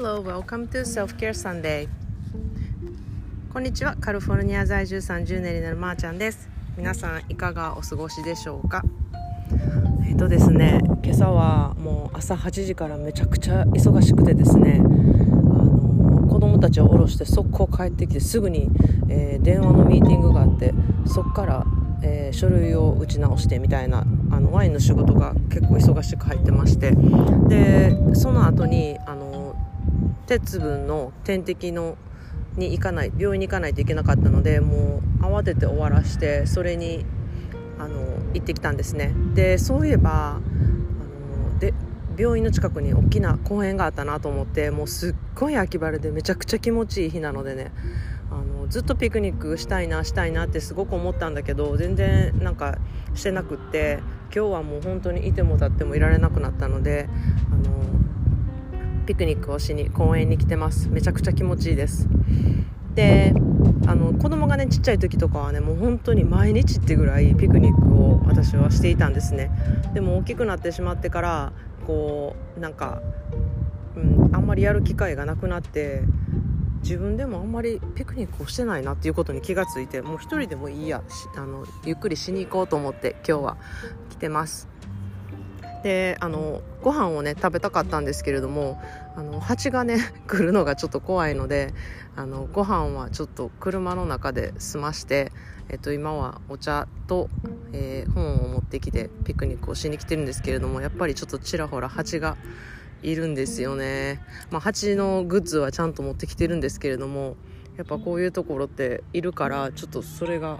Hello, welcome to Self Care Sunday. こんにちは。カリフォルニア在住30年になるまーちゃんです。皆さんいかがお過ごしでしょうか？えっとですね今朝はもう朝8時からめちゃくちゃ忙しくてですねあの子供たちを降ろして速攻帰ってきてすぐに、えー、電話のミーティングがあってそっからえー、書類を打ち直してみたいなあのワインの仕事が結構忙しく入ってまして。でその後にあの鉄分の点滴のに行かない病院に行かないといけなかったのでもう慌てて終わらしてそれにあの行ってきたんですね。でそういえばあので病院の近くに大きな公園があったなと思ってもうすっごい秋晴れでめちゃくちゃ気持ちいい日なのでねあのずっとピクニックしたいなしたいなってすごく思ったんだけど全然なんかしてなくって今日はもう本当にいても立ってもいられなくなったのであのピクニックをしに公園に来てます。めちゃくちゃ気持ちいいです。であの子供がねちっちゃい時とかはねもう本当に毎日ってぐらいピクニックを私はしていたんですね。でも大きくなってしまってからこうなんか、うん、あんまりやる機会がなくなって自分でもあんまりピクニックをしてないなっていうことに気がついてもう一人でもいいやあのゆっくりしに行こうと思って今日は来てます。であのご飯をね食べたかったんですけれどもあの蜂がね 来るのがちょっと怖いのであのご飯はちょっと車の中で済まして、えっと、今はお茶と、えー、本を持ってきてピクニックをしに来てるんですけれどもやっぱりちょっとちらほら蜂がいるんですよね、まあ、蜂のグッズはちゃんと持ってきてるんですけれどもやっぱこういうところっているからちょっとそれが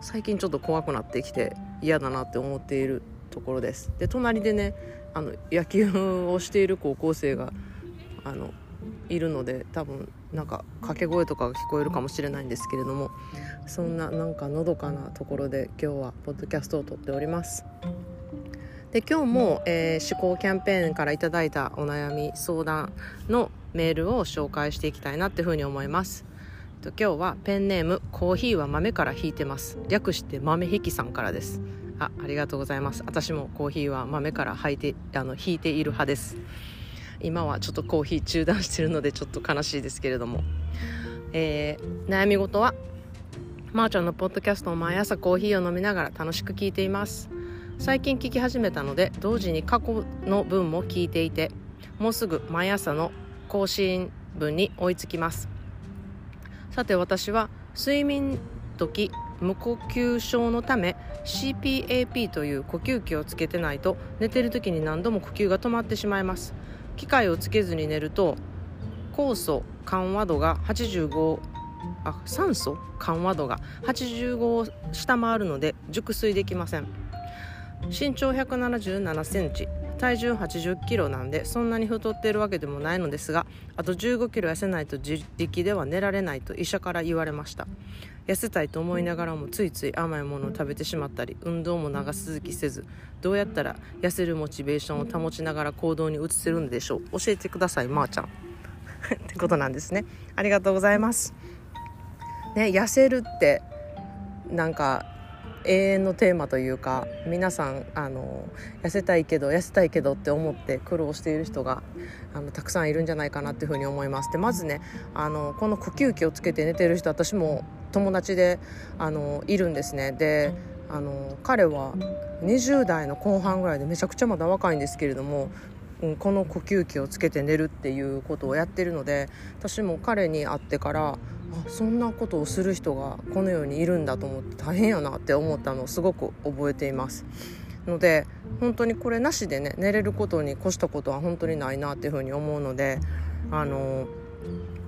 最近ちょっと怖くなってきて嫌だなって思っているところです。で隣でねあの野球をしている高校生があのいるので多分なんか掛け声とかが聞こえるかもしれないんですけれどもそんななんかのどかなところで今日はポッドキャストを撮っております。で今日も、えー、思考キャンペーンから頂いたお悩み相談のメールを紹介していきたいなっていうふうに思います。今日はペンネームコーヒーは豆から引いてます。略して豆引きさんからです。あありがとうございます。私もコーヒーは豆から引いてあの引いている派です。今はちょっとコーヒー中断してるのでちょっと悲しいですけれども、えー、悩み事はまー、ちゃんのポッドキャストを毎朝コーヒーを飲みながら楽しく聞いています。最近聞き始めたので同時に過去の分も聞いていてもうすぐ毎朝の更新分に追いつきます。さて私は睡眠時無呼吸症のため CPAP という呼吸器をつけてないと寝てる時に何度も呼吸が止まってしまいます。機械をつけずに寝ると酵素緩和度が85あ酸素緩和度が85を下回るので熟睡できません。身長1 7 7センチ体重8 0キロなんでそんなに太っているわけでもないのですがあと1 5キロ痩せないと自力では寝られないと医者から言われました。痩せたいと思いながらもついつい甘いものを食べてしまったり運動も長続きせずどうやったら痩せるモチベーションを保ちながら行動に移せるんでしょう？教えてくださいまー、あ、ちゃん。ってことなんですね。ありがとうございます。ね痩せるってなんか永遠のテーマというか皆さんあの痩せたいけど痩せたいけどって思って苦労している人があのたくさんいるんじゃないかなっていうふうに思います。でまずねあのこの呼吸器をつけて寝てる人私も友達であのいるんですね。であの彼は20代の後半ぐらいでめちゃくちゃまだ若いんですけれどもこの呼吸器をつけて寝るっていうことをやってるので私も彼に会ってからあそんなことをする人がこの世にいるんだと思って大変やなって思ったのをすごく覚えています。ので本当にこれなしでね寝れることに越したことは本当にないなっていうふうに思うのであの、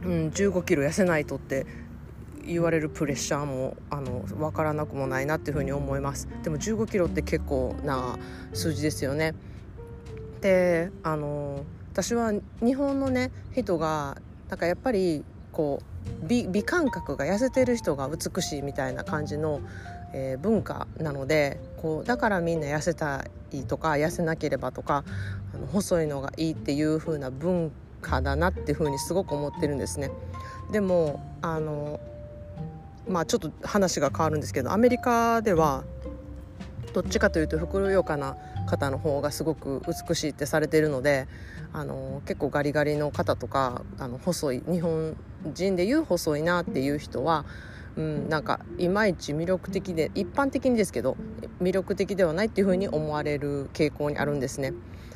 うん、15キロ痩せないとって言われるプレッシャーもあの分からなくもないなっていうふうに思いますでも15キロって結構な数字ですよねであの私は日本のね人がなんかやっぱりこう美美感覚が痩せてる人が美しいみたいな感じの、えー、文化なのでこうだからみんな痩せたいとか痩せなければとかあの細いのがいいっていう風な文化だなっていう風にすごく思ってるんですね。でもあのまあちょっと話が変わるんですけどアメリカではどっちかというとふくよかな方の方がすごく美しいってされてるのであの結構ガリガリの方とかあの細い日本人でいう細いなっていう人は、うん、なんかいまいち魅力的で一般的にですけど魅力的ではないっていうふうに思われる傾向にあるんですね。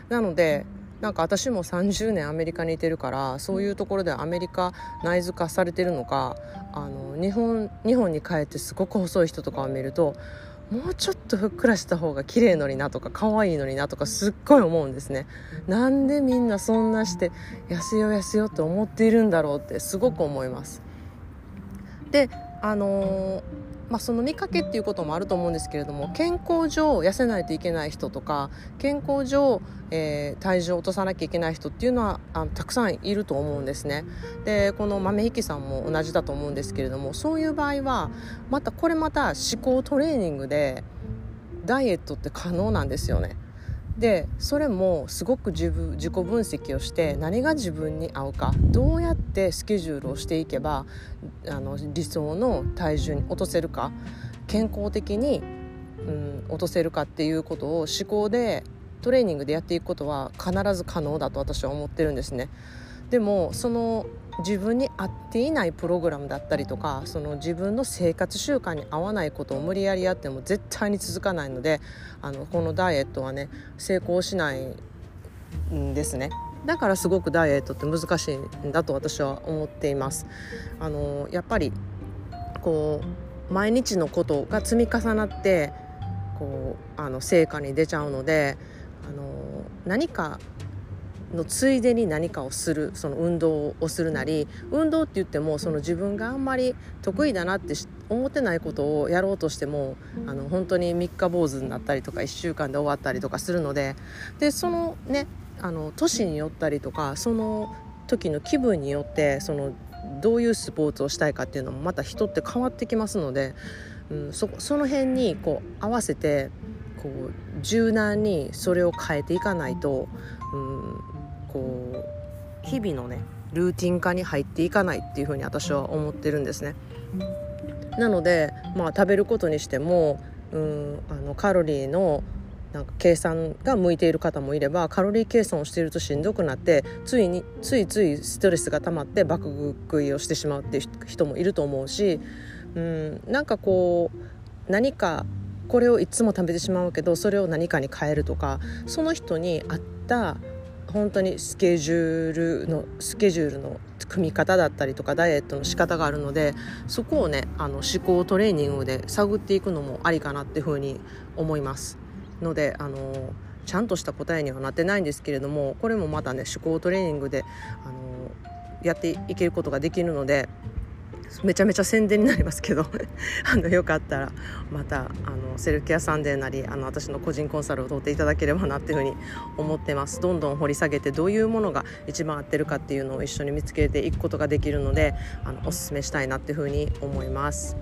なのでなんか私も30年アメリカにいてるからそういうところでアメリカ内図化されてるのかあの日本日本に帰ってすごく細い人とかを見るともうちょっとふっくらした方が綺麗のになとか可愛いのになとかすっごい思うんですね。なんでみんなそんなして痩せよう痩せようって思っているんだろうってすごく思います。であのーまあ、その見かけっていうこともあると思うんですけれども健康上痩せないといけない人とか健康上、えー、体重を落とさなきゃいけない人っていうのはあのたくさんいると思うんですね。でこの豆引さんも同じだと思うんですけれどもそういう場合はまたこれまた思考トレーニングでダイエットって可能なんですよね。でそれもすごく自分自己分析をして何が自分に合うかどうやってスケジュールをしていけばあの理想の体重に落とせるか健康的に、うん、落とせるかっていうことを思考でトレーニングでやっていくことは必ず可能だと私は思ってるんですね。でもその自分に合っていないプログラムだったりとかその自分の生活習慣に合わないことを無理やりやっても絶対に続かないのであのこのダイエットはね成功しないんですね。だからすごくダイエットって難しいんだと私は思っています。あのやっぱりこう毎日のことが積み重なってこうあの成果に出ちゃうのであの何かのついでに何かをするその運動をするなり運動って言ってもその自分があんまり得意だなって思ってないことをやろうとしてもあの本当に三日坊主になったりとか1週間で終わったりとかするのででそのねあの年によったりとかその時の気分によってそのどういうスポーツをしたいかっていうのもまた人って変わってきますので、うん、そその辺にこう合わせてこう柔軟にそれを変えていかないと、うん、こう日々のねルーティン化に入っていかないっていうふうに私は思ってるんですね。なので、まあ、食べることにしてもうんあのカロリーのなんか計算が向いている方もいればカロリー計算をしているとしんどくなってついについついストレスが溜まって爆食いをしてしまうっていう人もいると思うしうんなんかこう何かこれをいつも食べてしまうけどそれを何かに変えるとかその人に合った本当にスケジュールのスケジュールの組み方だったりとかダイエットの仕方があるのでそこをねあの思考トレーニングで探っていくのもありかなっていうふうに思いますのであのちゃんとした答えにはなってないんですけれどもこれもまたね思考トレーニングであのやっていけることができるのでめちゃめちゃ宣伝になりますけど あのよかったらまたあのセルフケアサンデーなりあの私の個人コンサルを取っていただければなっていうふうに思ってます。どんどん掘り下げてどういうものが一番合ってるかっていうのを一緒に見つけていくことができるのであのおすすめしたいなっていうふうに思います。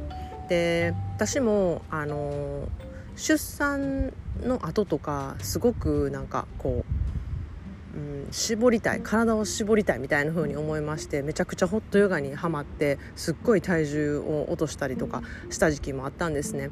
で私もあの出産の後とかすごくなんかこううん、絞りたい体を絞りたいみたいな風に思いましてめちゃくちゃホットヨガにはまってすっごい体重を落としたりとかした時期もあったんですね。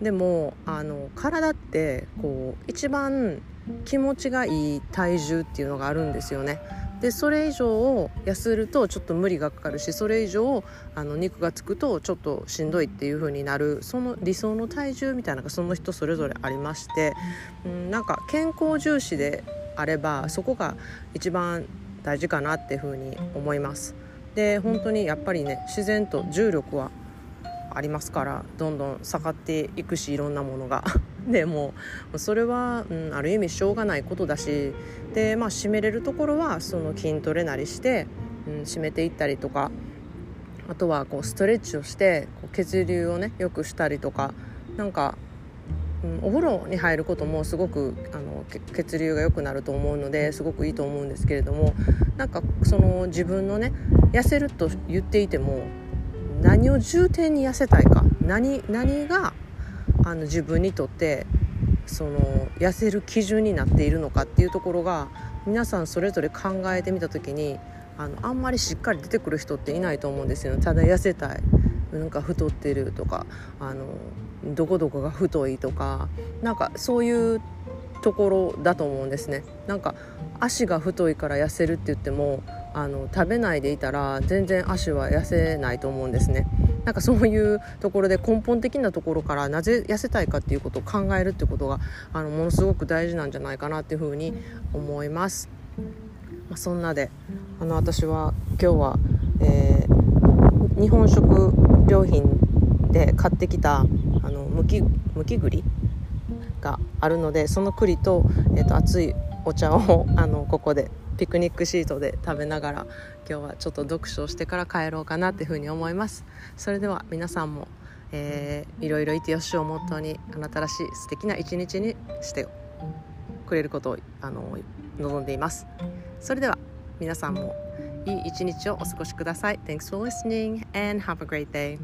でもあの体ってこう一番気持ちがいい体重っていうのがあるんですよね。でそれ以上を痩せるとちょっと無理がかかるしそれ以上あの肉がつくとちょっとしんどいっていう風になるその理想の体重みたいなのがその人それぞれありまして、うん、なんか健康重視であればそこが一番大事かなっていうふうに思います。で本当にやっぱりね自然と重力はありますからどんどん下がっていくしいろんなものが。でもそれは、うん、ある意味しょうがないことだしでまあ締めれるところはその筋トレなりして、うん、締めていったりとかあとはこうストレッチをしてこう血流をねよくしたりとかなんかうん、お風呂に入ることもすごくあの血流が良くなると思うのですごくいいと思うんですけれどもなんかその自分のね痩せると言っていても何を重点に痩せたいか何何があの自分にとってその痩せる基準になっているのかっていうところが皆さんそれぞれ考えてみた時にあのあんまりしっかり出てくる人っていないと思うんですよ。ただ痩せたいなんか太ってるとかあのどこどこが太いとかなんかそういうところだと思うんですね。なんか足が太いから痩せるって言ってもあの食べないでいたら全然足は痩せないと思うんですね。なんかそういうところで根本的なところからなぜ痩せたいかっていうことを考えるってことがあのものすごく大事なんじゃないかなっていうふうに思います、まあ、そんなであの私は今日は、えー、日本食料品で買ってきたあのむきむき栗があるのでその栗と,、えーと、熱いお茶を あのここでピクニックシートで食べながら今日はちょっと読書をしてから帰ろうかなっていうふうに思います。それでは皆さんも、えー、いろいろいてよしをモットーにあなたらしい素敵な一日にしてくれることをあの望んでいます。それでは皆さんもい一日をお過ごしください Thanks for listening and have a great day